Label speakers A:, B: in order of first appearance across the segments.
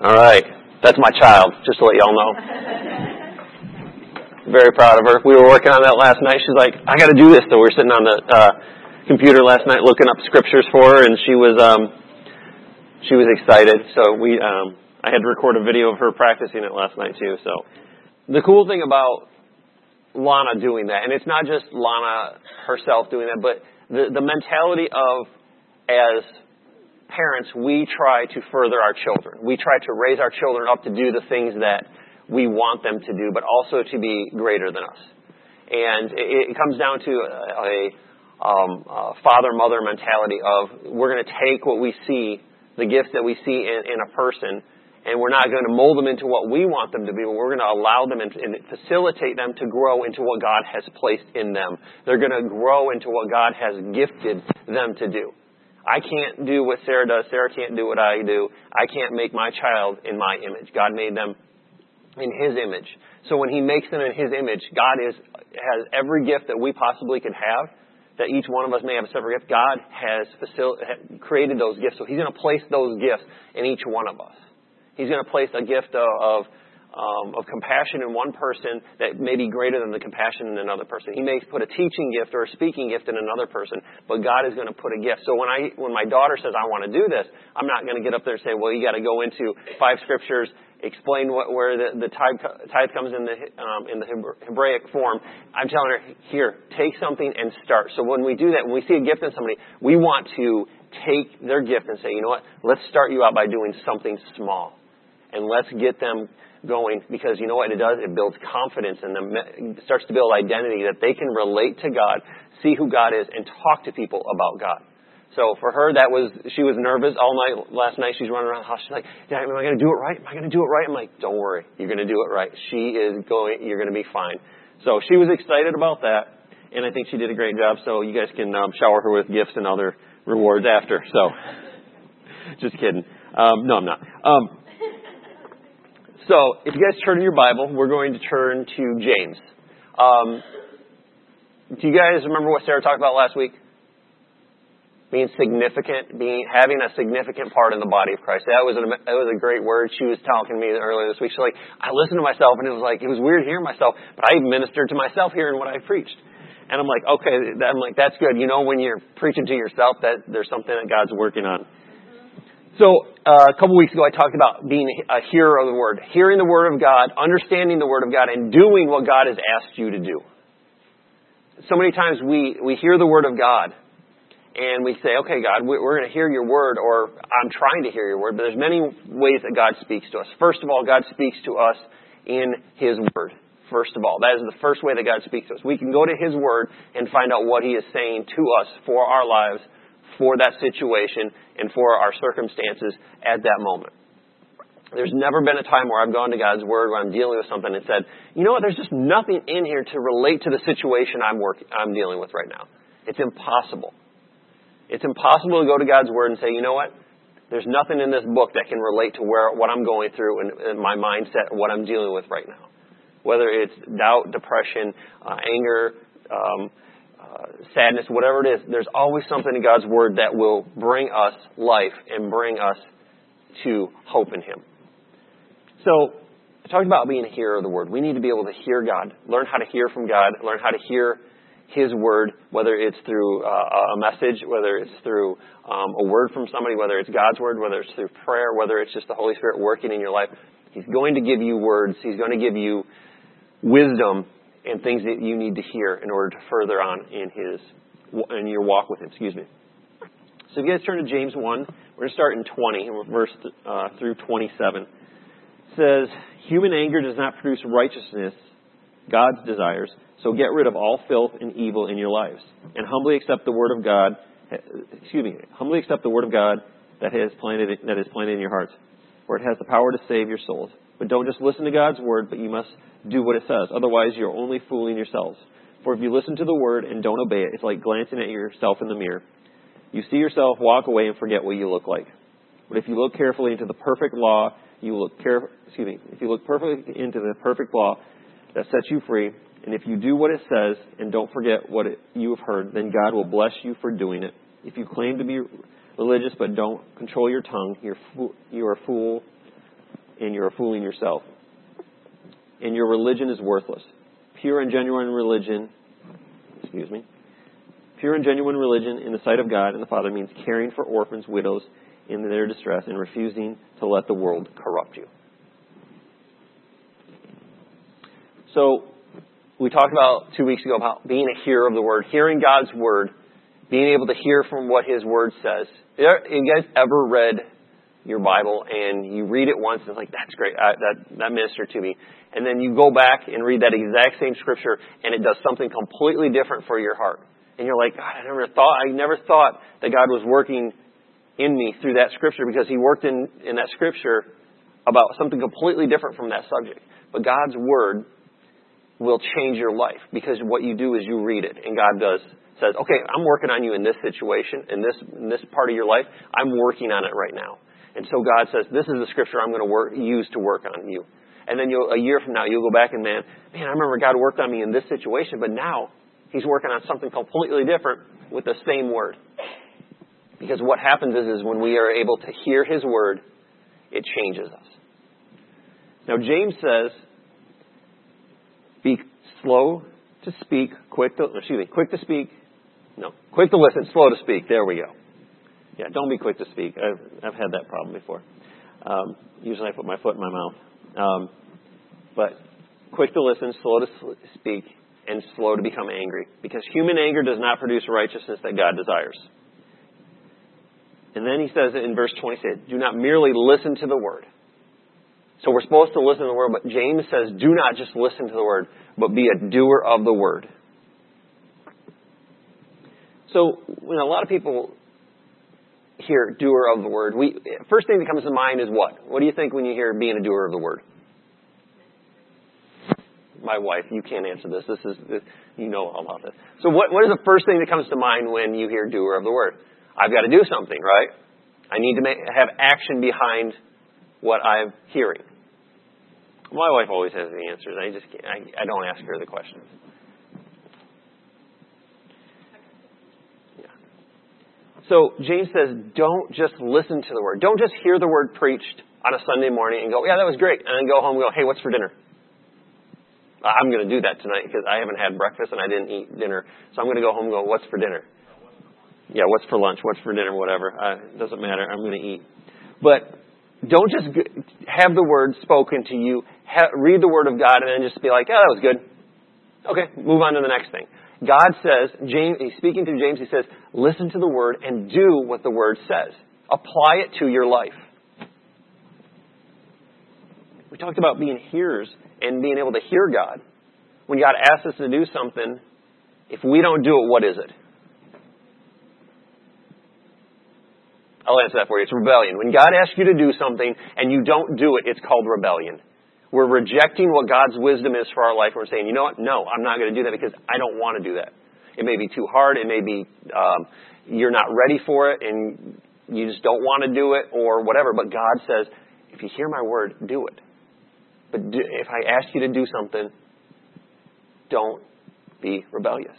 A: All right. That's my child, just to let y'all know. Very proud of her. We were working on that last night. She's like, I got to do this. So we were sitting on the uh, computer last night looking up scriptures for her, and she was um, she was excited. So we um, I had to record a video of her practicing it last night too. So the cool thing about Lana doing that, and it's not just Lana herself doing that, but the the mentality of as parents, we try to further our children. We try to raise our children up to do the things that we want them to do, but also to be greater than us. And it, it comes down to a, um, a father-mother mentality of we're going to take what we see, the gifts that we see in, in a person, and we're not going to mold them into what we want them to be, but we're going to allow them and, and facilitate them to grow into what God has placed in them. They're going to grow into what God has gifted them to do. I can't do what Sarah does. Sarah can't do what I do. I can't make my child in my image. God made them in His image. So when He makes them in His image, God is, has every gift that we possibly could have, that each one of us may have a separate gift. God has facil- created those gifts. So He's going to place those gifts in each one of us. He's going to place a gift of, of of compassion in one person that may be greater than the compassion in another person. He may put a teaching gift or a speaking gift in another person, but God is going to put a gift. So when I when my daughter says I want to do this, I'm not going to get up there and say, well, you got to go into five scriptures, explain what, where the, the tithe, tithe comes in the um, in the Hebraic form. I'm telling her, here, take something and start. So when we do that, when we see a gift in somebody, we want to take their gift and say, you know what? Let's start you out by doing something small, and let's get them going because you know what it does? It builds confidence it starts to build identity that they can relate to God, see who God is, and talk to people about God. So for her, that was, she was nervous all night, last night she's running around the house, she's like, yeah, am I going to do it right? Am I going to do it right? I'm like, don't worry, you're going to do it right. She is going, you're going to be fine. So she was excited about that, and I think she did a great job, so you guys can um, shower her with gifts and other rewards after, so. Just kidding. Um, no, I'm not. Um, so, if you guys turn in your Bible, we're going to turn to James. Um, do you guys remember what Sarah talked about last week? Being significant, being having a significant part in the body of Christ. That was a, that was a great word. She was talking to me earlier this week. She's like, I listened to myself, and it was like it was weird hearing myself, but I ministered to myself hearing what I preached. And I'm like, okay, I'm like, that's good. You know, when you're preaching to yourself, that there's something that God's working on. So uh, a couple weeks ago, I talked about being a hearer of the word, hearing the word of God, understanding the word of God, and doing what God has asked you to do. So many times we we hear the word of God, and we say, "Okay, God, we're going to hear your word," or "I'm trying to hear your word." But there's many ways that God speaks to us. First of all, God speaks to us in His word. First of all, that is the first way that God speaks to us. We can go to His word and find out what He is saying to us for our lives for that situation and for our circumstances at that moment. There's never been a time where I've gone to God's Word where I'm dealing with something and said, you know what, there's just nothing in here to relate to the situation I'm working, I'm dealing with right now. It's impossible. It's impossible to go to God's Word and say, you know what, there's nothing in this book that can relate to where what I'm going through and, and my mindset, what I'm dealing with right now. Whether it's doubt, depression, uh, anger, um, uh, sadness, whatever it is, there's always something in God's Word that will bring us life and bring us to hope in Him. So, I talked about being a hearer of the Word. We need to be able to hear God, learn how to hear from God, learn how to hear His Word, whether it's through uh, a message, whether it's through um, a word from somebody, whether it's God's Word, whether it's through prayer, whether it's just the Holy Spirit working in your life. He's going to give you words. He's going to give you wisdom and things that you need to hear in order to further on in his in your walk with him. Excuse me. So if you guys turn to James one, we're going to start in 20, verse uh, through 27. It says, "Human anger does not produce righteousness, God's desires. So get rid of all filth and evil in your lives, and humbly accept the word of God. Excuse me, humbly accept the word of God that has planted that is planted in your hearts, for it has the power to save your souls. But don't just listen to God's word, but you must do what it says. Otherwise, you're only fooling yourselves. For if you listen to the word and don't obey it, it's like glancing at yourself in the mirror. You see yourself, walk away, and forget what you look like. But if you look carefully into the perfect law, you look care, excuse me, if you look perfectly into the perfect law that sets you free, and if you do what it says and don't forget what it, you have heard, then God will bless you for doing it. If you claim to be religious but don't control your tongue, you're, you are a fool and you're fooling yourself. And your religion is worthless. Pure and genuine religion, excuse me, pure and genuine religion in the sight of God and the Father means caring for orphans, widows in their distress, and refusing to let the world corrupt you. So, we talked about two weeks ago about being a hearer of the word, hearing God's word, being able to hear from what His word says. You guys ever read your Bible and you read it once and it's like, that's great, I, that, that ministered to me. And then you go back and read that exact same scripture and it does something completely different for your heart. And you're like, God, I never thought, I never thought that God was working in me through that scripture because He worked in, in that scripture about something completely different from that subject. But God's Word will change your life because what you do is you read it and God does says, okay, I'm working on you in this situation, in this, in this part of your life. I'm working on it right now. And so God says, this is the scripture I'm going to work, use to work on you. And then a year from now, you'll go back and man, man, I remember God worked on me in this situation, but now He's working on something completely different with the same word. Because what happens is, is when we are able to hear His word, it changes us. Now James says, be slow to speak, quick to, excuse me, quick to speak, no, quick to listen, slow to speak. There we go. Yeah, don't be quick to speak. I've, I've had that problem before. Um, usually I put my foot in my mouth. Um, but quick to listen, slow to speak, and slow to become angry. Because human anger does not produce righteousness that God desires. And then he says in verse 20, said, do not merely listen to the word. So we're supposed to listen to the word, but James says, do not just listen to the word, but be a doer of the word. So, when a lot of people hear doer of the word, we, first thing that comes to mind is what? What do you think when you hear being a doer of the word? My wife, you can't answer this. This is, this, you know all about this. So what, what is the first thing that comes to mind when you hear doer of the word? I've got to do something, right? I need to make, have action behind what I'm hearing. My wife always has the answers. I just I, I don't ask her the questions. So James says, don't just listen to the word. Don't just hear the word preached on a Sunday morning and go, yeah, that was great. And then go home and go, hey, what's for dinner? I'm going to do that tonight because I haven't had breakfast and I didn't eat dinner. So I'm going to go home and go, what's for dinner? Yeah, what's for lunch? What's for dinner? Whatever. Uh, doesn't matter. I'm going to eat. But don't just have the word spoken to you. Ha- read the word of God and then just be like, oh, that was good. Okay, move on to the next thing. God says, James, he's speaking to James, he says, listen to the word and do what the word says. Apply it to your life. We talked about being hearers and being able to hear God. When God asks us to do something, if we don't do it, what is it? I'll answer that for you. It's rebellion. When God asks you to do something and you don't do it, it's called rebellion. We're rejecting what God's wisdom is for our life. We're saying, you know what? No, I'm not going to do that because I don't want to do that. It may be too hard. It may be um, you're not ready for it, and you just don't want to do it, or whatever. But God says, if you hear my word, do it. But do, if I ask you to do something, don't be rebellious.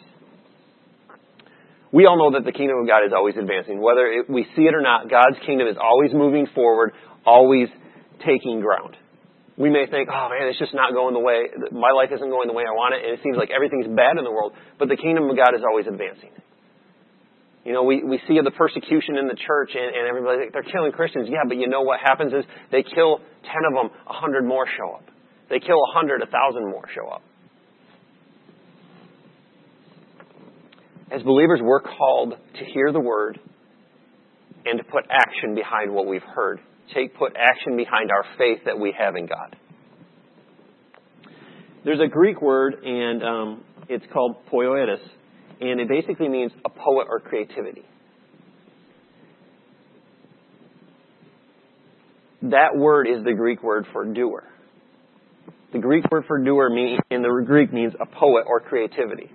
A: We all know that the kingdom of God is always advancing. Whether it, we see it or not, God's kingdom is always moving forward, always taking ground we may think, oh man, it's just not going the way, my life isn't going the way I want it, and it seems like everything's bad in the world, but the kingdom of God is always advancing. You know, we, we see the persecution in the church and, and everybody, they're killing Christians. Yeah, but you know what happens is they kill 10 of them, a 100 more show up. They kill a 100, a 1,000 more show up. As believers, we're called to hear the word and to put action behind what we've heard take put action behind our faith that we have in God. There's a Greek word, and um, it's called poietes, and it basically means a poet or creativity. That word is the Greek word for doer. The Greek word for doer mean, in the Greek means a poet or creativity.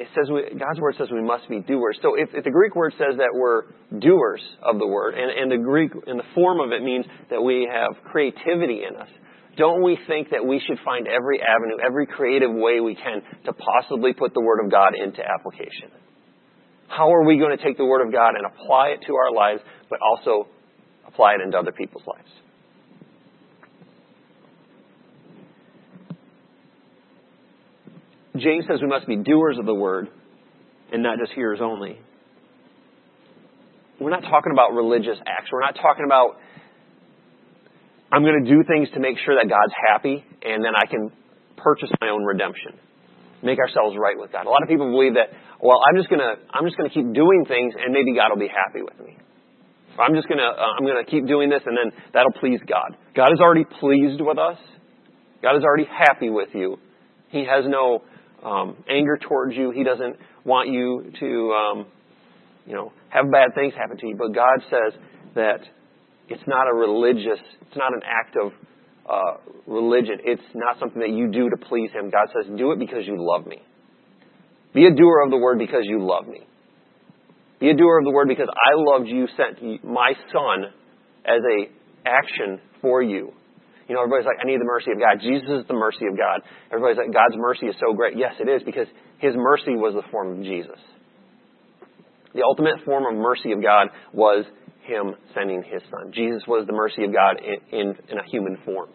A: It says we, God's word says we must be doers. So if, if, the Greek word says that we're doers of the word, and, and the Greek and the form of it means that we have creativity in us, don't we think that we should find every avenue, every creative way we can to possibly put the word of God into application? How are we going to take the word of God and apply it to our lives, but also apply it into other people's lives. James says we must be doers of the word and not just hearers only. We're not talking about religious acts. We're not talking about I'm going to do things to make sure that God's happy and then I can purchase my own redemption. Make ourselves right with God. A lot of people believe that, well, I'm just going to, I'm just to keep doing things and maybe God will be happy with me. I'm just to, uh, I'm going to keep doing this and then that'll please God. God is already pleased with us. God is already happy with you. He has no um, anger towards you. He doesn't want you to, um, you know, have bad things happen to you. But God says that it's not a religious, it's not an act of uh, religion. It's not something that you do to please Him. God says, do it because you love me. Be a doer of the word because you love me. Be a doer of the word because I loved you, sent my son as a action for you. You know, everybody's like, I need the mercy of God. Jesus is the mercy of God. Everybody's like, God's mercy is so great. Yes, it is because His mercy was the form of Jesus. The ultimate form of mercy of God was Him sending His Son. Jesus was the mercy of God in, in, in a human form.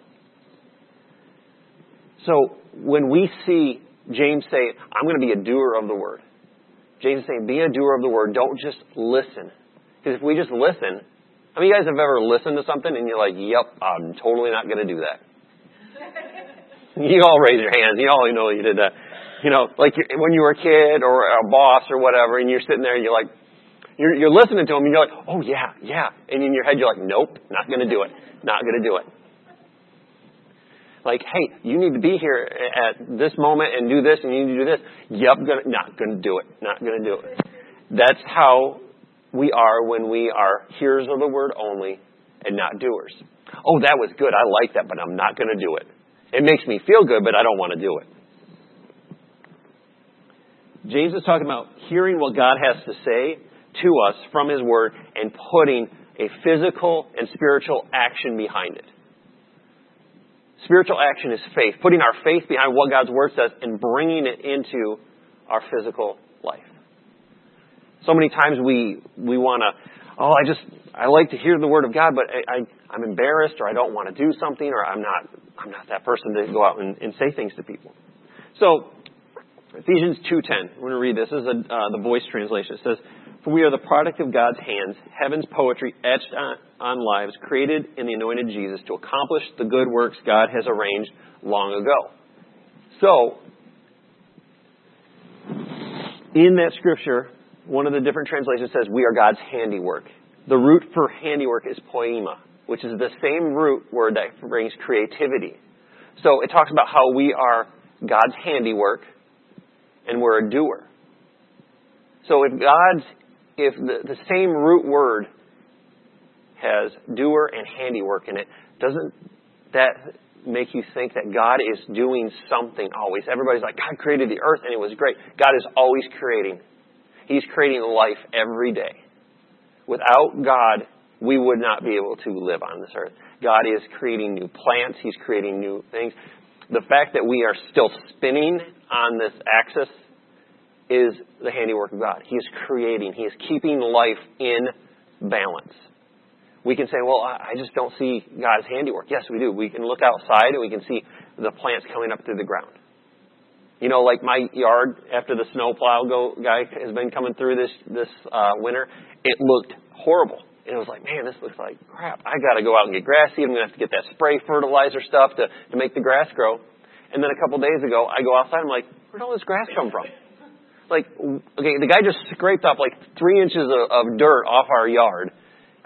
A: So when we see James say, I'm going to be a doer of the word, James is saying, be a doer of the word. Don't just listen. Because if we just listen, how many of you guys have ever listened to something and you're like, yep, I'm totally not going to do that? you all raise your hands. You all know you did that. You know, like when you were a kid or a boss or whatever, and you're sitting there and you're like, you're, you're listening to them and you're like, oh yeah, yeah. And in your head you're like, nope, not going to do it. Not going to do it. Like, hey, you need to be here at this moment and do this and you need to do this. Yep, gonna, not going to do it. Not going to do it. That's how we are when we are hearers of the word only and not doers. Oh, that was good. I like that, but I'm not going to do it. It makes me feel good, but I don't want to do it. James is talking about hearing what God has to say to us from His Word and putting a physical and spiritual action behind it. Spiritual action is faith, putting our faith behind what God's Word says and bringing it into our physical. So many times we, we want to, oh, I just, I like to hear the word of God, but I, I, I'm embarrassed or I don't want to do something or I'm not, I'm not that person to go out and, and say things to people. So, Ephesians 2.10, we're going to read this. This is a, uh, the voice translation. It says, For we are the product of God's hands, heaven's poetry etched on, on lives, created in the anointed Jesus to accomplish the good works God has arranged long ago. So, in that scripture, one of the different translations says, we are God's handiwork. The root for handiwork is poema, which is the same root word that brings creativity. So it talks about how we are God's handiwork and we're a doer. So if God's, if the, the same root word has doer and handiwork in it, doesn't that make you think that God is doing something always? Everybody's like, God created the earth and it was great. God is always creating. He's creating life every day. Without God, we would not be able to live on this earth. God is creating new plants. He's creating new things. The fact that we are still spinning on this axis is the handiwork of God. He is creating. He is keeping life in balance. We can say, well, I just don't see God's handiwork. Yes, we do. We can look outside and we can see the plants coming up through the ground. You know, like my yard after the snowplow go guy has been coming through this this uh, winter, it looked horrible. And it was like, man, this looks like crap. I got to go out and get grass seed. I'm gonna have to get that spray fertilizer stuff to to make the grass grow. And then a couple days ago, I go outside. I'm like, where'd all this grass come from? Like, okay, the guy just scraped up like three inches of, of dirt off our yard.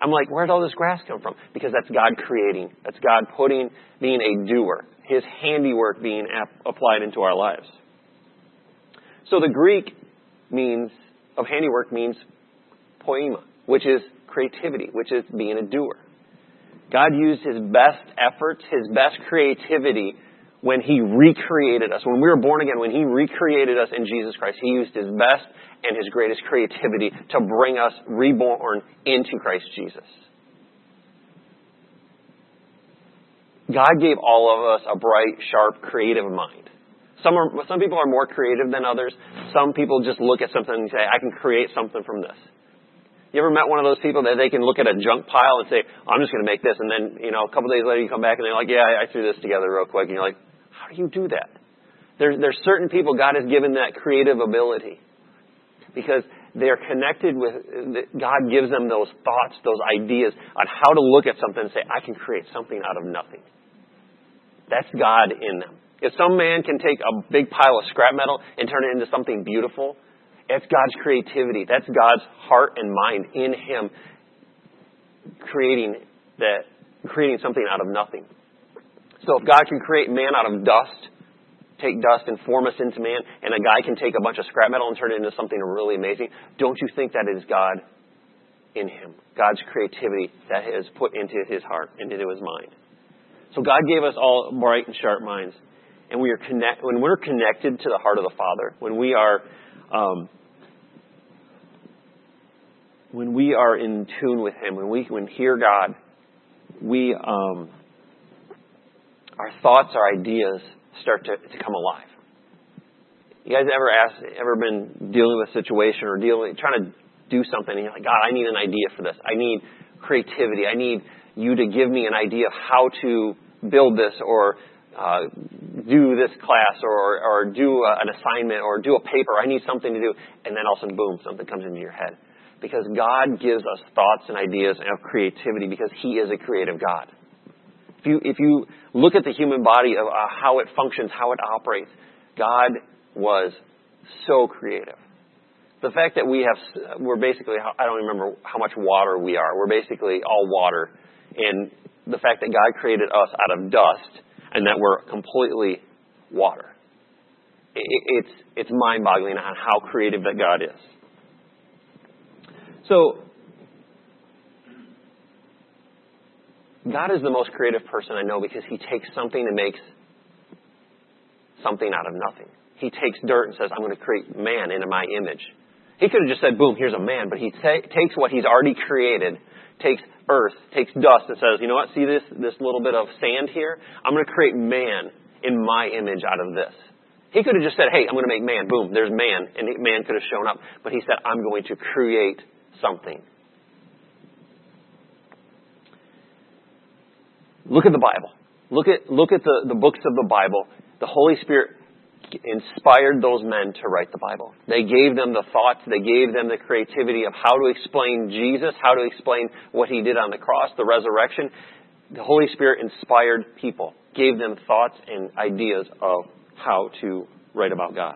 A: I'm like, where'd all this grass come from? Because that's God creating. That's God putting, being a doer. His handiwork being ap- applied into our lives. So the Greek means, of handiwork means poema, which is creativity, which is being a doer. God used his best efforts, his best creativity when he recreated us. When we were born again, when he recreated us in Jesus Christ, he used his best and his greatest creativity to bring us reborn into Christ Jesus. God gave all of us a bright, sharp, creative mind. Some are, some people are more creative than others. Some people just look at something and say, I can create something from this. You ever met one of those people that they can look at a junk pile and say, I'm just going to make this, and then, you know, a couple days later you come back and they're like, yeah, I threw this together real quick, and you're like, how do you do that? There's, there's certain people God has given that creative ability because they're connected with, God gives them those thoughts, those ideas on how to look at something and say, I can create something out of nothing. That's God in them. If some man can take a big pile of scrap metal and turn it into something beautiful, it's God's creativity. That's God's heart and mind in Him creating that, creating something out of nothing. So if God can create man out of dust, take dust and form us into man, and a guy can take a bunch of scrap metal and turn it into something really amazing, don't you think that is God in him? God's creativity that is put into his heart and into his mind. So God gave us all bright and sharp minds. And we are connect, when we're connected to the heart of the Father, when we are, um, when we are in tune with Him, when we when hear God, we, um, our thoughts, our ideas, start to, to come alive. You guys ever asked, ever been dealing with a situation or dealing, trying to do something and you're like, God, I need an idea for this. I need creativity. I need you to give me an idea of how to build this or do this class or, do an assignment or do a paper. I need something to do. And then all of a sudden, boom, something comes into your head. Because God gives us thoughts and ideas of creativity because He is a creative God. If you, if you look at the human body of uh, how it functions, how it operates, God was so creative. The fact that we have, we're basically, I don't remember how much water we are. We're basically all water. And the fact that God created us out of dust and that we're completely water. It's, it's mind boggling on how creative that God is. So, God is the most creative person I know because he takes something and makes something out of nothing. He takes dirt and says, I'm going to create man into my image. He could have just said, boom, here's a man, but he ta- takes what he's already created, takes earth, takes dust, and says, you know what, see this, this little bit of sand here? I'm going to create man in my image out of this. He could have just said, hey, I'm going to make man. Boom, there's man. And man could have shown up. But he said, I'm going to create something. Look at the Bible. Look at, look at the, the books of the Bible. The Holy Spirit inspired those men to write the Bible. They gave them the thoughts, they gave them the creativity of how to explain Jesus, how to explain what he did on the cross, the resurrection. The Holy Spirit inspired people, gave them thoughts and ideas of how to write about God.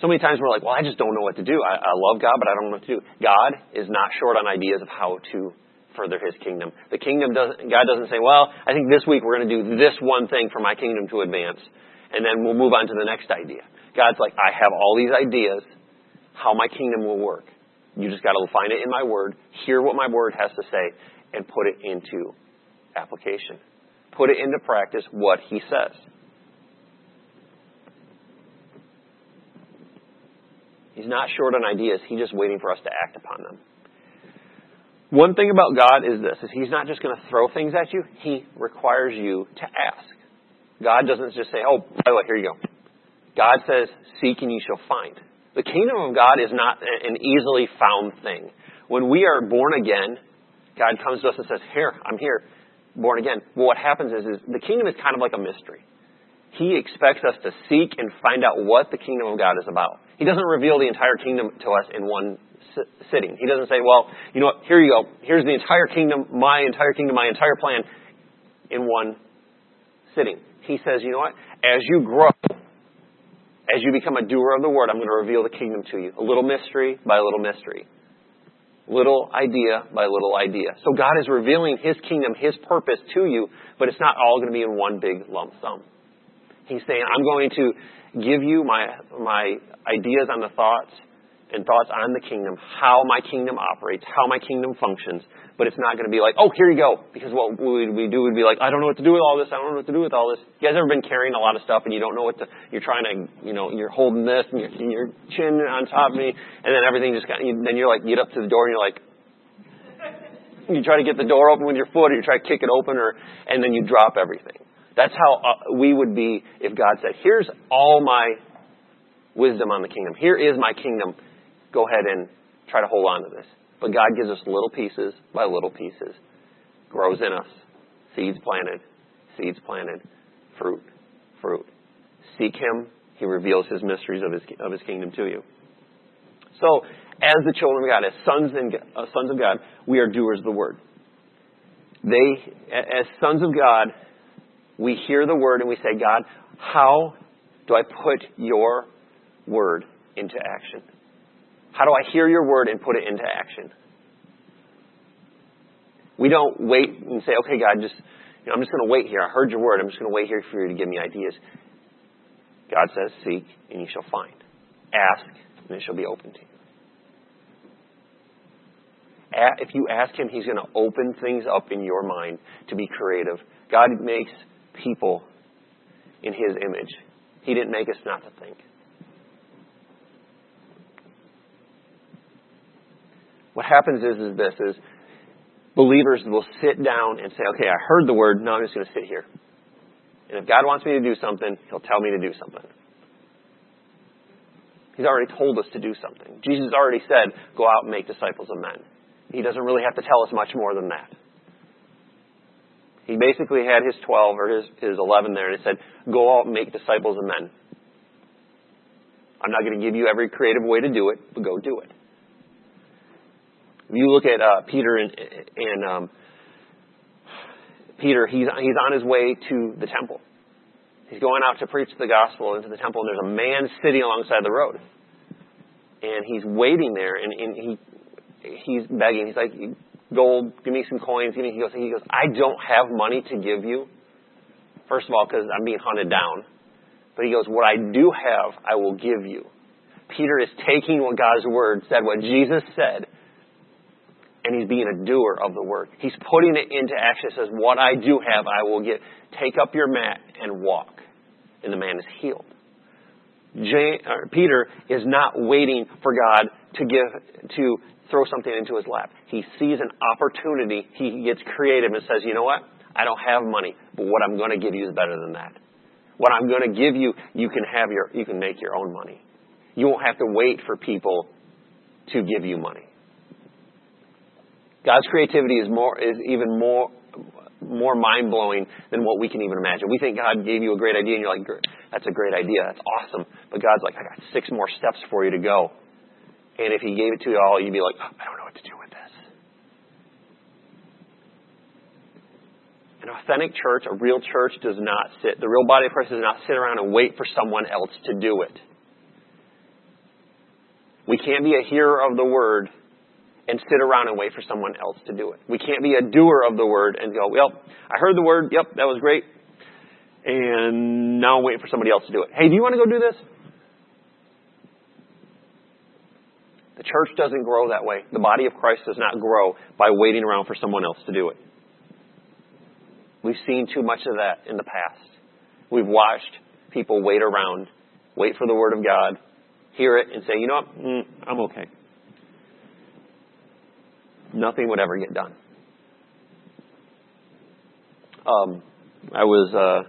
A: So many times we're like, well, I just don't know what to do. I, I love God, but I don't know what to do. God is not short on ideas of how to further His kingdom. The kingdom doesn't, God doesn't say, well, I think this week we're going to do this one thing for my kingdom to advance, and then we'll move on to the next idea. God's like, I have all these ideas, how my kingdom will work. You just got to find it in my word, hear what my word has to say, and put it into application. Put it into practice what He says. He's not short on ideas. He's just waiting for us to act upon them. One thing about God is this, is He's not just going to throw things at you. He requires you to ask. God doesn't just say, oh, by the way, here you go. God says, seek and you shall find. The kingdom of God is not an easily found thing. When we are born again, God comes to us and says, here, I'm here, born again. Well, what happens is, is the kingdom is kind of like a mystery. He expects us to seek and find out what the kingdom of God is about. He doesn't reveal the entire kingdom to us in one sitting. He doesn't say, well, you know what, here you go. Here's the entire kingdom, my entire kingdom, my entire plan in one sitting. He says, you know what, as you grow, as you become a doer of the word, I'm going to reveal the kingdom to you. A little mystery by a little mystery. Little idea by little idea. So God is revealing His kingdom, His purpose to you, but it's not all going to be in one big lump sum. He's saying, I'm going to give you my, my ideas on the thoughts and thoughts on the kingdom, how my kingdom operates, how my kingdom functions, but it's not going to be like, oh, here you go. Because what we, do would be like, I don't know what to do with all this. I don't know what to do with all this. You guys ever been carrying a lot of stuff and you don't know what to, you're trying to, you know, you're holding this and, and your chin on top of me and then everything just got, you, then you're like, you get up to the door and you're like, you try to get the door open with your foot or you try to kick it open or, and then you drop everything. That's how uh, we would be if God said, here's all my wisdom on the kingdom. Here is my kingdom. Go ahead and try to hold on to this. But God gives us little pieces by little pieces. Grows in us. Seeds planted. Seeds planted. Fruit. Fruit. Seek Him. He reveals His mysteries of His, of His kingdom to you. So, as the children of God, as sons, and, uh, sons of God, we are doers of the word. They, as sons of God, we hear the word and we say, God, how do I put your word into action? How do I hear your word and put it into action? We don't wait and say, okay, God, just, you know, I'm just going to wait here. I heard your word. I'm just going to wait here for you to give me ideas. God says, seek and you shall find. Ask and it shall be open to you. If you ask Him, He's going to open things up in your mind to be creative. God makes people in His image. He didn't make us not to think. What happens is, is this, is believers will sit down and say, okay, I heard the word, now I'm just going to sit here. And if God wants me to do something, He'll tell me to do something. He's already told us to do something. Jesus already said, go out and make disciples of men. He doesn't really have to tell us much more than that. He basically had his 12 or his, his 11 there and he said, go out and make disciples of men. I'm not going to give you every creative way to do it, but go do it. You look at uh, Peter and, um, Peter, he's, he's on his way to the temple. He's going out to preach the gospel into the temple, and there's a man sitting alongside the road. And he's waiting there, and, and he he's begging. He's like, gold, give me some coins. Give me. He goes, he goes, I don't have money to give you. First of all, because I'm being hunted down. But he goes, what I do have, I will give you. Peter is taking what God's word said, what Jesus said, and he's being a doer of the word. He's putting it into action. He says, what I do have, I will give. Take up your mat and walk. And the man is healed. Peter is not waiting for God to give, to throw something into his lap. He sees an opportunity. He gets creative and says, you know what? I don't have money, but what I'm going to give you is better than that. What I'm going to give you, you can have your, you can make your own money. You won't have to wait for people to give you money. God's creativity is more, is even more, more mind blowing than what we can even imagine. We think God gave you a great idea and you're like, that's a great idea. That's awesome. But God's like, I got six more steps for you to go. And if he gave it to you all, you'd be like, I don't know what to do with this. An authentic church, a real church, does not sit, the real body of Christ does not sit around and wait for someone else to do it. We can't be a hearer of the word and sit around and wait for someone else to do it. We can't be a doer of the word and go, well, I heard the word, yep, that was great, and now I'm waiting for somebody else to do it. Hey, do you want to go do this? The church doesn't grow that way. The body of Christ does not grow by waiting around for someone else to do it. We've seen too much of that in the past. We've watched people wait around, wait for the Word of God, hear it, and say, you know what, mm, I'm okay. Nothing would ever get done. Um, I was, uh,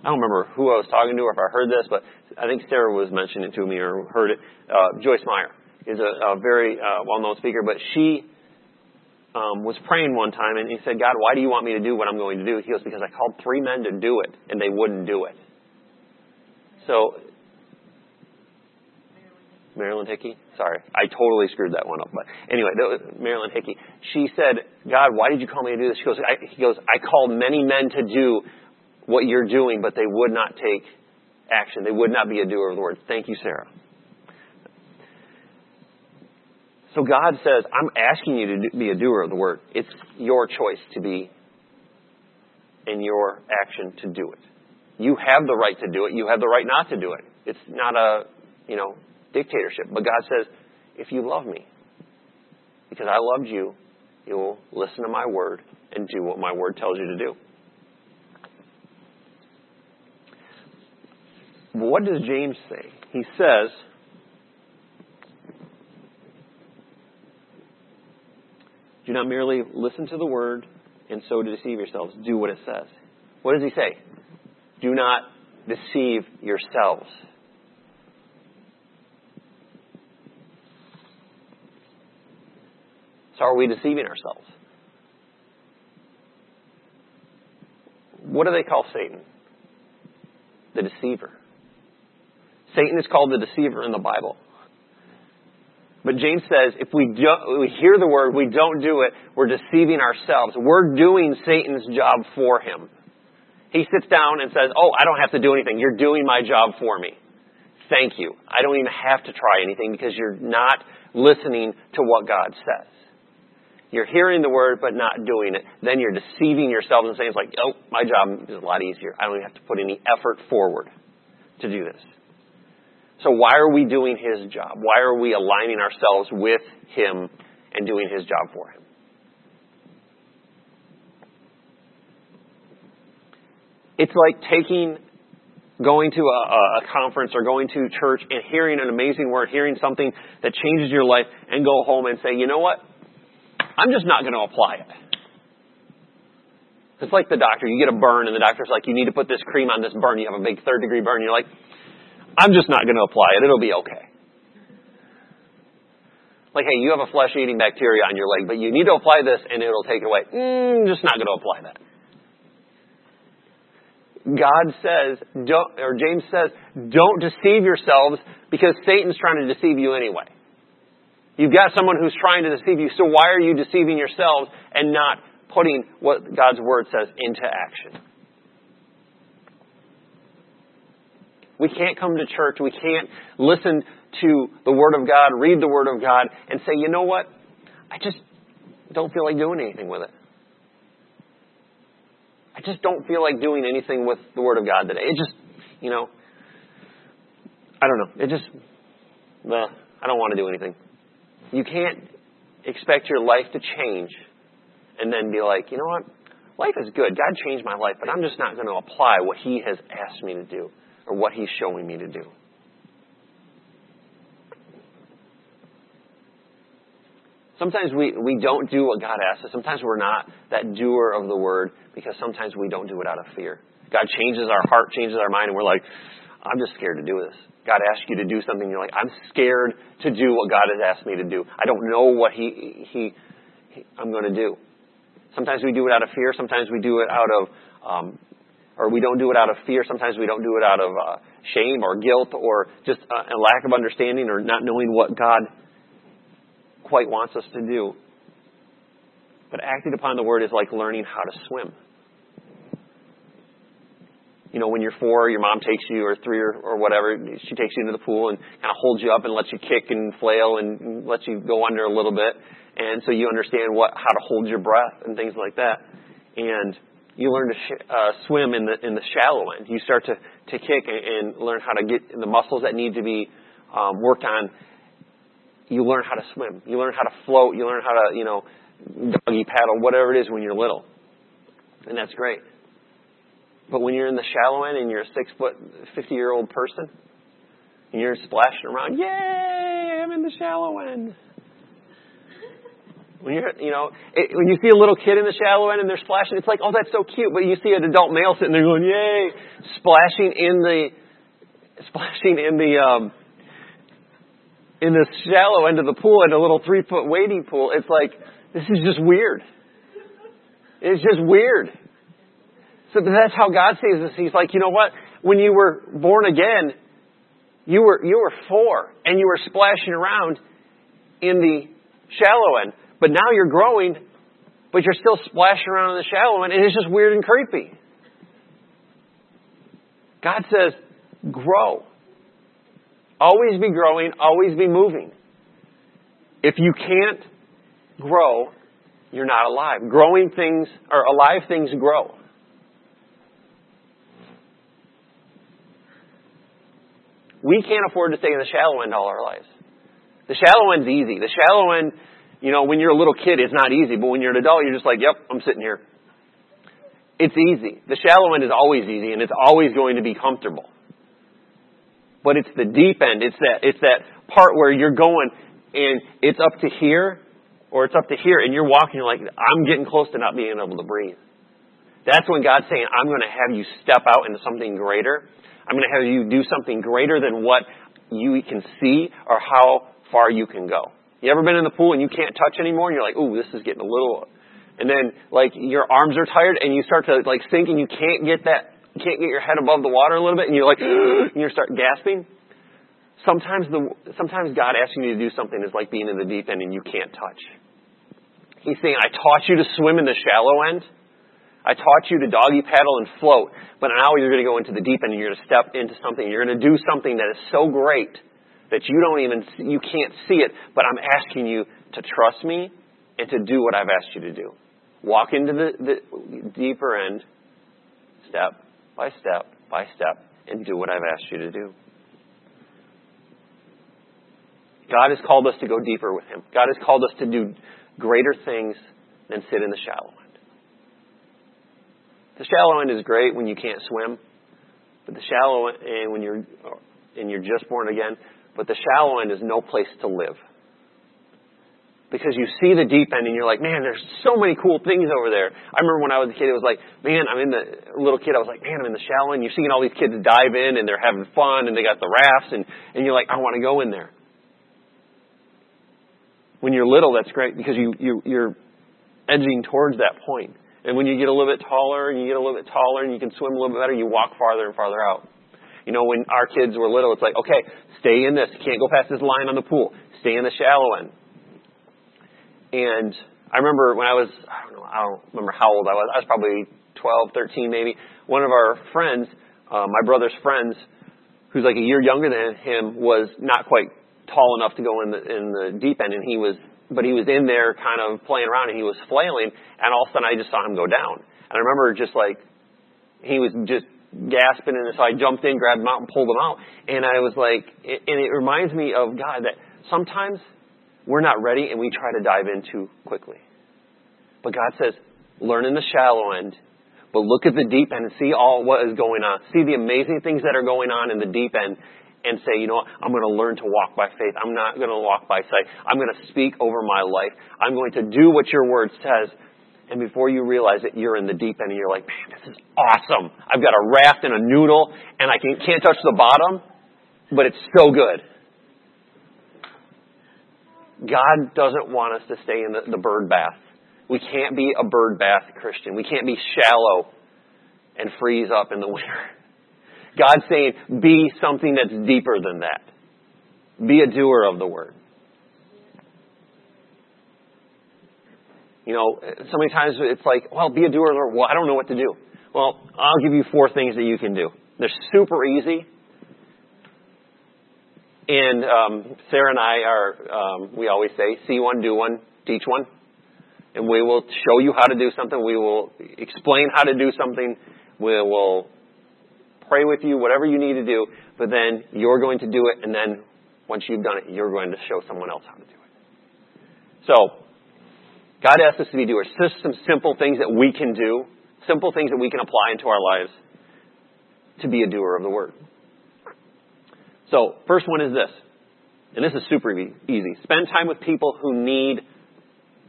A: I don't remember who I was talking to or if I heard this, but I think Sarah was mentioning it to me or heard it. Uh, Joyce Meyer is a, a very uh, well-known speaker, but she um, was praying one time and he said, God, why do you want me to do what I'm going to do? He goes, because I called three men to do it and they wouldn't do it. So, Marilyn Hickey? Sorry, I totally screwed that one up. But anyway, Marilyn Hickey. She said, God, why did you call me to do this? She goes, I, he goes, I called many men to do what you're doing, but they would not take action. They would not be a doer of the word. Thank you, Sarah. So God says, I'm asking you to be a doer of the word. It's your choice to be in your action to do it. You have the right to do it. You have the right not to do it. It's not a, you know, dictatorship. But God says, if you love me, because I loved you, you will listen to my word and do what my word tells you to do. But What does James say? He says, Do not merely listen to the word and so deceive yourselves. Do what it says. What does he say? Do not deceive yourselves. Are we deceiving ourselves? What do they call Satan? The deceiver. Satan is called the deceiver in the Bible. But James says if we, do, we hear the word, we don't do it, we're deceiving ourselves. We're doing Satan's job for him. He sits down and says, Oh, I don't have to do anything. You're doing my job for me. Thank you. I don't even have to try anything because you're not listening to what God says. You're hearing the word but not doing it. Then you're deceiving yourself and saying, it's like, oh, my job is a lot easier. I don't even have to put any effort forward to do this. So why are we doing his job? Why are we aligning ourselves with him and doing his job for him? It's like taking, going to a, a, conference or going to church and hearing an amazing word, hearing something that changes your life and go home and say, you know what? I'm just not going to apply it. It's like the doctor. You get a burn and the doctor's like, you need to put this cream on this burn. You have a big third degree burn. You're like, I'm just not going to apply it. It'll be okay. Like, hey, you have a flesh eating bacteria on your leg, but you need to apply this and it'll take it away. Mm, just not going to apply that. God says, don't, or James says, don't deceive yourselves because Satan's trying to deceive you anyway. You've got someone who's trying to deceive you, so why are you deceiving yourselves and not putting what God's Word says into action? We can't come to church, we can't listen to the Word of God, read the Word of God, and say, you know what? I just don't feel like doing anything with it. I just don't feel like doing anything with the Word of God today. It just, you know, I don't know. It just, well, I don't want to do anything. You can't expect your life to change and then be like, you know what? Life is good. God changed my life, but I'm just not going to apply what He has asked me to do or what He's showing me to do. Sometimes we, we don't do what God asks us. Sometimes we're not that doer of the word because sometimes we don't do it out of fear. God changes our heart, changes our mind, and we're like, I'm just scared to do this. God asks you to do something, you're like, I'm scared to do what God has asked me to do. I don't know what He, he, he I'm going to do. Sometimes we do it out of fear. Sometimes we do it out of, um, or we don't do it out of fear. Sometimes we don't do it out of uh, shame or guilt or just uh, a lack of understanding or not knowing what God quite wants us to do. But acting upon the word is like learning how to swim you know, when you're four, your mom takes you, or three, or, or whatever, she takes you into the pool and kind of holds you up and lets you kick and flail and lets you go under a little bit, and so you understand what how to hold your breath and things like that, and you learn to sh- uh, swim in the in the shallow end. You start to to kick and, and learn how to get the muscles that need to be um, worked on. You learn how to swim. You learn how to float. You learn how to you know doggy paddle, whatever it is when you're little, and that's great. But when you're in the shallow end and you're a six foot, 50 year old person, and you're splashing around, yay, I'm in the shallow end. When you're, you know, it, when you see a little kid in the shallow end and they're splashing, it's like, oh, that's so cute. But you see an adult male sitting there going, yay, splashing in the, splashing in the, um, in the shallow end of the pool in a little three foot wading pool. It's like, this is just weird. It's just weird. So that's how God sees us. He's like, you know what? When you were born again, you were, you were four and you were splashing around in the shallow end. But now you're growing, but you're still splashing around in the shallow end and it's just weird and creepy. God says, grow. Always be growing, always be moving. If you can't grow, you're not alive. Growing things, or alive things grow. We can't afford to stay in the shallow end all our lives. The shallow end's easy. The shallow end, you know, when you're a little kid, it's not easy. But when you're an adult, you're just like, yep, I'm sitting here. It's easy. The shallow end is always easy, and it's always going to be comfortable. But it's the deep end. It's that, it's that part where you're going, and it's up to here, or it's up to here, and you're walking, you're like, I'm getting close to not being able to breathe. That's when God's saying, I'm going to have you step out into something greater. I'm going to have you do something greater than what you can see or how far you can go. You ever been in the pool and you can't touch anymore and you're like, ooh, this is getting a little, and then like your arms are tired and you start to like sink and you can't get that, can't get your head above the water a little bit and you're like, and you start gasping. Sometimes the, sometimes God asking you to do something is like being in the deep end and you can't touch. He's saying, I taught you to swim in the shallow end. I taught you to doggy paddle and float, but now you're going to go into the deep end and you're going to step into something. You're going to do something that is so great that you don't even, you can't see it, but I'm asking you to trust me and to do what I've asked you to do. Walk into the, the deeper end, step by step by step, and do what I've asked you to do. God has called us to go deeper with Him. God has called us to do greater things than sit in the shallow end. The shallow end is great when you can't swim, but the shallow end when you're and you're just born again, but the shallow end is no place to live. Because you see the deep end and you're like, man, there's so many cool things over there. I remember when I was a kid, it was like, man, I'm in the little kid. I was like, man, I'm in the shallow end. You're seeing all these kids dive in and they're having fun and they got the rafts and, and you're like, I want to go in there. When you're little, that's great because you, you, you're edging towards that point. And when you get a little bit taller and you get a little bit taller and you can swim a little bit better, you walk farther and farther out. You know, when our kids were little, it's like, okay, stay in this. You can't go past this line on the pool. Stay in the shallow end. And I remember when I was, I don't know, I don't remember how old I was. I was probably 12, 13 maybe. One of our friends, uh, my brother's friends, who's like a year younger than him, was not quite tall enough to go in the in the deep end, and he was, but he was in there kind of playing around, and he was flailing, and all of a sudden I just saw him go down, and I remember just like he was just gasping, and so I jumped in, grabbed him out, and pulled him out, and I was like, and it reminds me of God that sometimes we're not ready, and we try to dive in too quickly, but God says, learn in the shallow end. But look at the deep end and see all what is going on. See the amazing things that are going on in the deep end and say, you know what, I'm going to learn to walk by faith. I'm not going to walk by sight. I'm going to speak over my life. I'm going to do what your word says. And before you realize it, you're in the deep end and you're like, man, this is awesome. I've got a raft and a noodle and I can, can't touch the bottom, but it's so good. God doesn't want us to stay in the, the bird bath. We can't be a bird bath Christian. We can't be shallow and freeze up in the winter. God's saying, be something that's deeper than that. Be a doer of the word. You know, so many times it's like, well, be a doer word. Well, I don't know what to do. Well, I'll give you four things that you can do. They're super easy. And um, Sarah and I are, um, we always say, see one, do one, teach one. And we will show you how to do something. We will explain how to do something. We will pray with you, whatever you need to do, but then you're going to do it, and then once you've done it, you're going to show someone else how to do it. So, God asks us to be doers. Just some simple things that we can do, simple things that we can apply into our lives to be a doer of the word. So, first one is this, and this is super easy. Spend time with people who need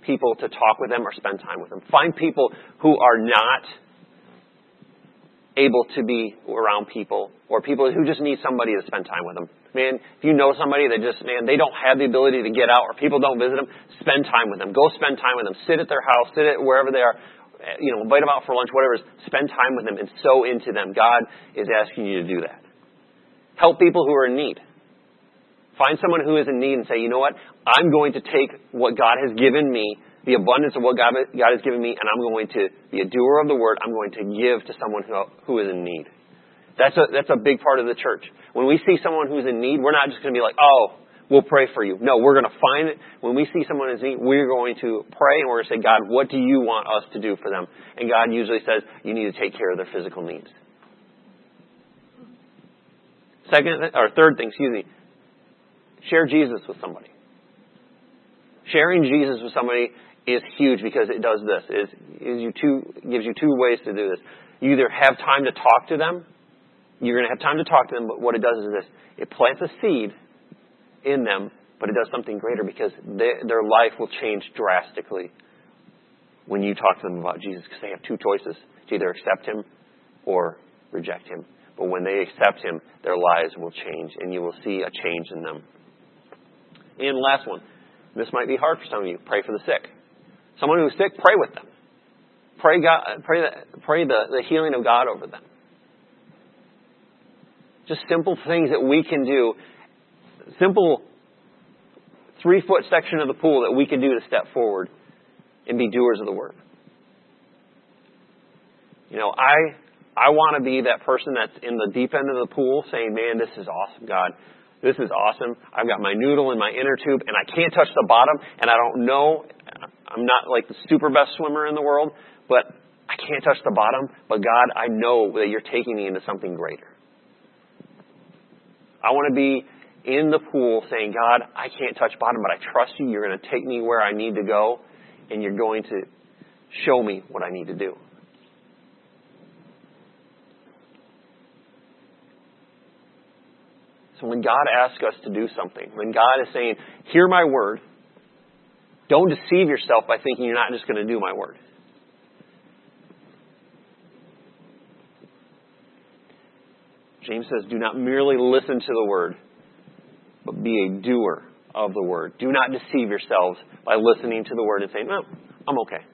A: people to talk with them or spend time with them. Find people who are not able to be around people or people who just need somebody to spend time with them. Man, if you know somebody that just, man, they don't have the ability to get out or people don't visit them, spend time with them. Go spend time with them. Sit at their house, sit at wherever they are, you know, invite them out for lunch, whatever it is. Spend time with them and sow into them. God is asking you to do that. Help people who are in need. Find someone who is in need and say, you know what? I'm going to take what God has given me the abundance of what God, God has given me, and I'm going to be a doer of the word. I'm going to give to someone who, who is in need. That's a, that's a big part of the church. When we see someone who's in need, we're not just going to be like, oh, we'll pray for you. No, we're going to find it. When we see someone in need, we're going to pray and we're going to say, God, what do you want us to do for them? And God usually says, you need to take care of their physical needs. Second, or third thing, excuse me, share Jesus with somebody. Sharing Jesus with somebody is huge because it does this. It you two, gives you two ways to do this. You either have time to talk to them, you're going to have time to talk to them, but what it does is this. It plants a seed in them, but it does something greater because they, their life will change drastically when you talk to them about Jesus because they have two choices to either accept Him or reject Him. But when they accept Him, their lives will change and you will see a change in them. And last one, This might be hard for some of you. Pray for the sick. Someone who's sick, pray with them. Pray God, pray the, pray the, the healing of God over them. Just simple things that we can do. Simple three foot section of the pool that we can do to step forward and be doers of the word. You know, I I want to be that person that's in the deep end of the pool saying, "Man, this is awesome, God. This is awesome. I've got my noodle in my inner tube and I can't touch the bottom and I don't know I'm not like the super best swimmer in the world, but I can't touch the bottom, but God, I know that you're taking me into something greater. I want to be in the pool saying, God, I can't touch bottom, but I trust you. You're going to take me where I need to go, and you're going to show me what I need to do. When God asks us to do something, when God is saying, Hear my word, don't deceive yourself by thinking you're not just going to do my word. James says, Do not merely listen to the word, but be a doer of the word. Do not deceive yourselves by listening to the word and saying, No, I'm okay.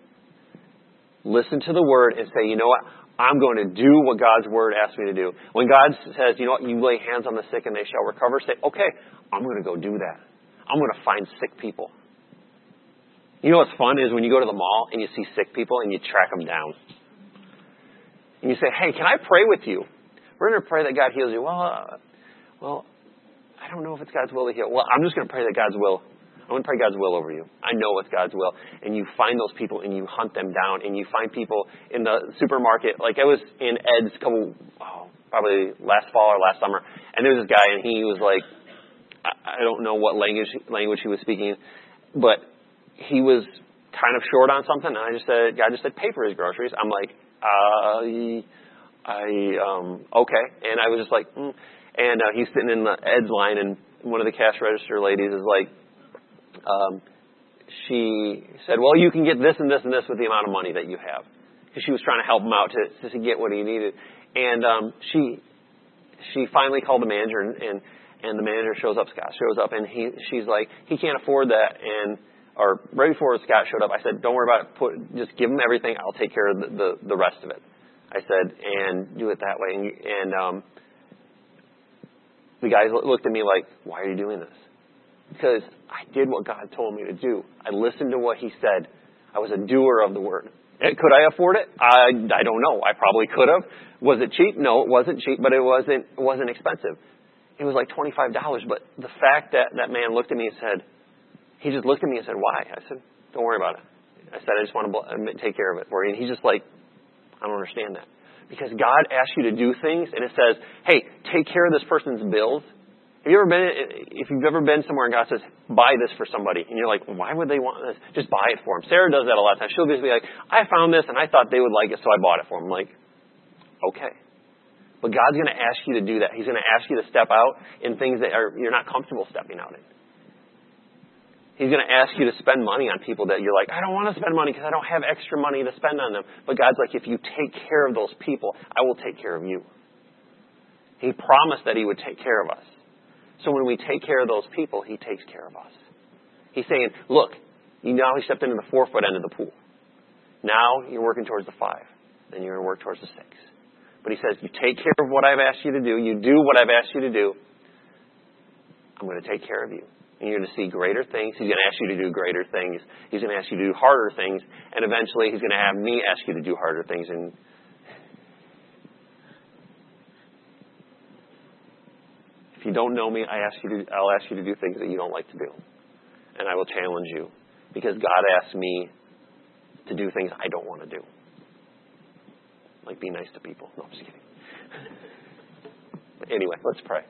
A: Listen to the word and say, You know what? I'm going to do what God's word asks me to do. When God says, You know what? You lay hands on the sick and they shall recover, say, Okay, I'm going to go do that. I'm going to find sick people. You know what's fun is when you go to the mall and you see sick people and you track them down. And you say, Hey, can I pray with you? We're going to pray that God heals you. Well, uh, well, I don't know if it's God's will to heal. Well, I'm just going to pray that God's will. I'm going to pray God's will over you. I know it's God's will. And you find those people and you hunt them down and you find people in the supermarket. Like I was in Ed's couple, oh, probably last fall or last summer, and there was this guy and he was like, I, I don't know what language language he was speaking, but he was kind of short on something. And I just said, God just said, pay for his groceries. I'm like, uh, I um okay, and I was just like, mm. and uh, he's sitting in the Ed's line, and one of the cash register ladies is like, she said, well, you can get this and this and this with the amount of money that you have, because she was trying to help him out to to get what he needed, and um, she she finally called the manager, and and, and the manager shows up, Scott shows up, and he she's like, he can't afford that, and or right before Scott showed up, I said, "Don't worry about it. Put, just give him everything. I'll take care of the, the, the rest of it." I said, and do it that way. And, and um, the guys looked at me like, why are you doing this? Because I did what God told me to do. I listened to what He said. I was a doer of the word. Could I afford it? I, I don't know. I probably could have. Was it cheap? No, it wasn't cheap, but it wasn't, it wasn't expensive. It was like $25, but the fact that that man looked at me and said, he just looked at me and said, why? I said, don't worry about it. I said, I just want to uh, take care of it for you. And he's just like, I don't understand that. Because God asks you to do things and it says, hey, take care of this person's bills. Have you ever been, if you've ever been somewhere and God says, buy this for somebody, and you're like, why would they want this? Just buy it for them. Sarah does that a lot of times. She'll just be like, I found this and I thought they would like it, so I bought it for them. I'm like, okay. But God's going to ask you to do that. He's going to ask you to step out in things that are, you're not comfortable stepping out in. He's going to ask you to spend money on people that you're like, I don't want to spend money because I don't have extra money to spend on them. But God's like, if you take care of those people, I will take care of you. He promised that He would take care of us. So when we take care of those people, He takes care of us. He's saying, look, you now he stepped into the four foot end of the pool. Now you're working towards the five. Then you're going to work towards the six. But He says, you take care of what I've asked you to do. You do what I've asked you to do. I'm going to take care of you and you're going to see greater things. He's going to ask you to do greater things. He's going to ask you to do harder things, and eventually he's going to have me ask you to do harder things. And if you don't know me, I ask you to, I'll ask you to do things that you don't like to do, and I will challenge you because God asks me to do things I don't want to do, like be nice to people. No, I'm just kidding. anyway, let's pray.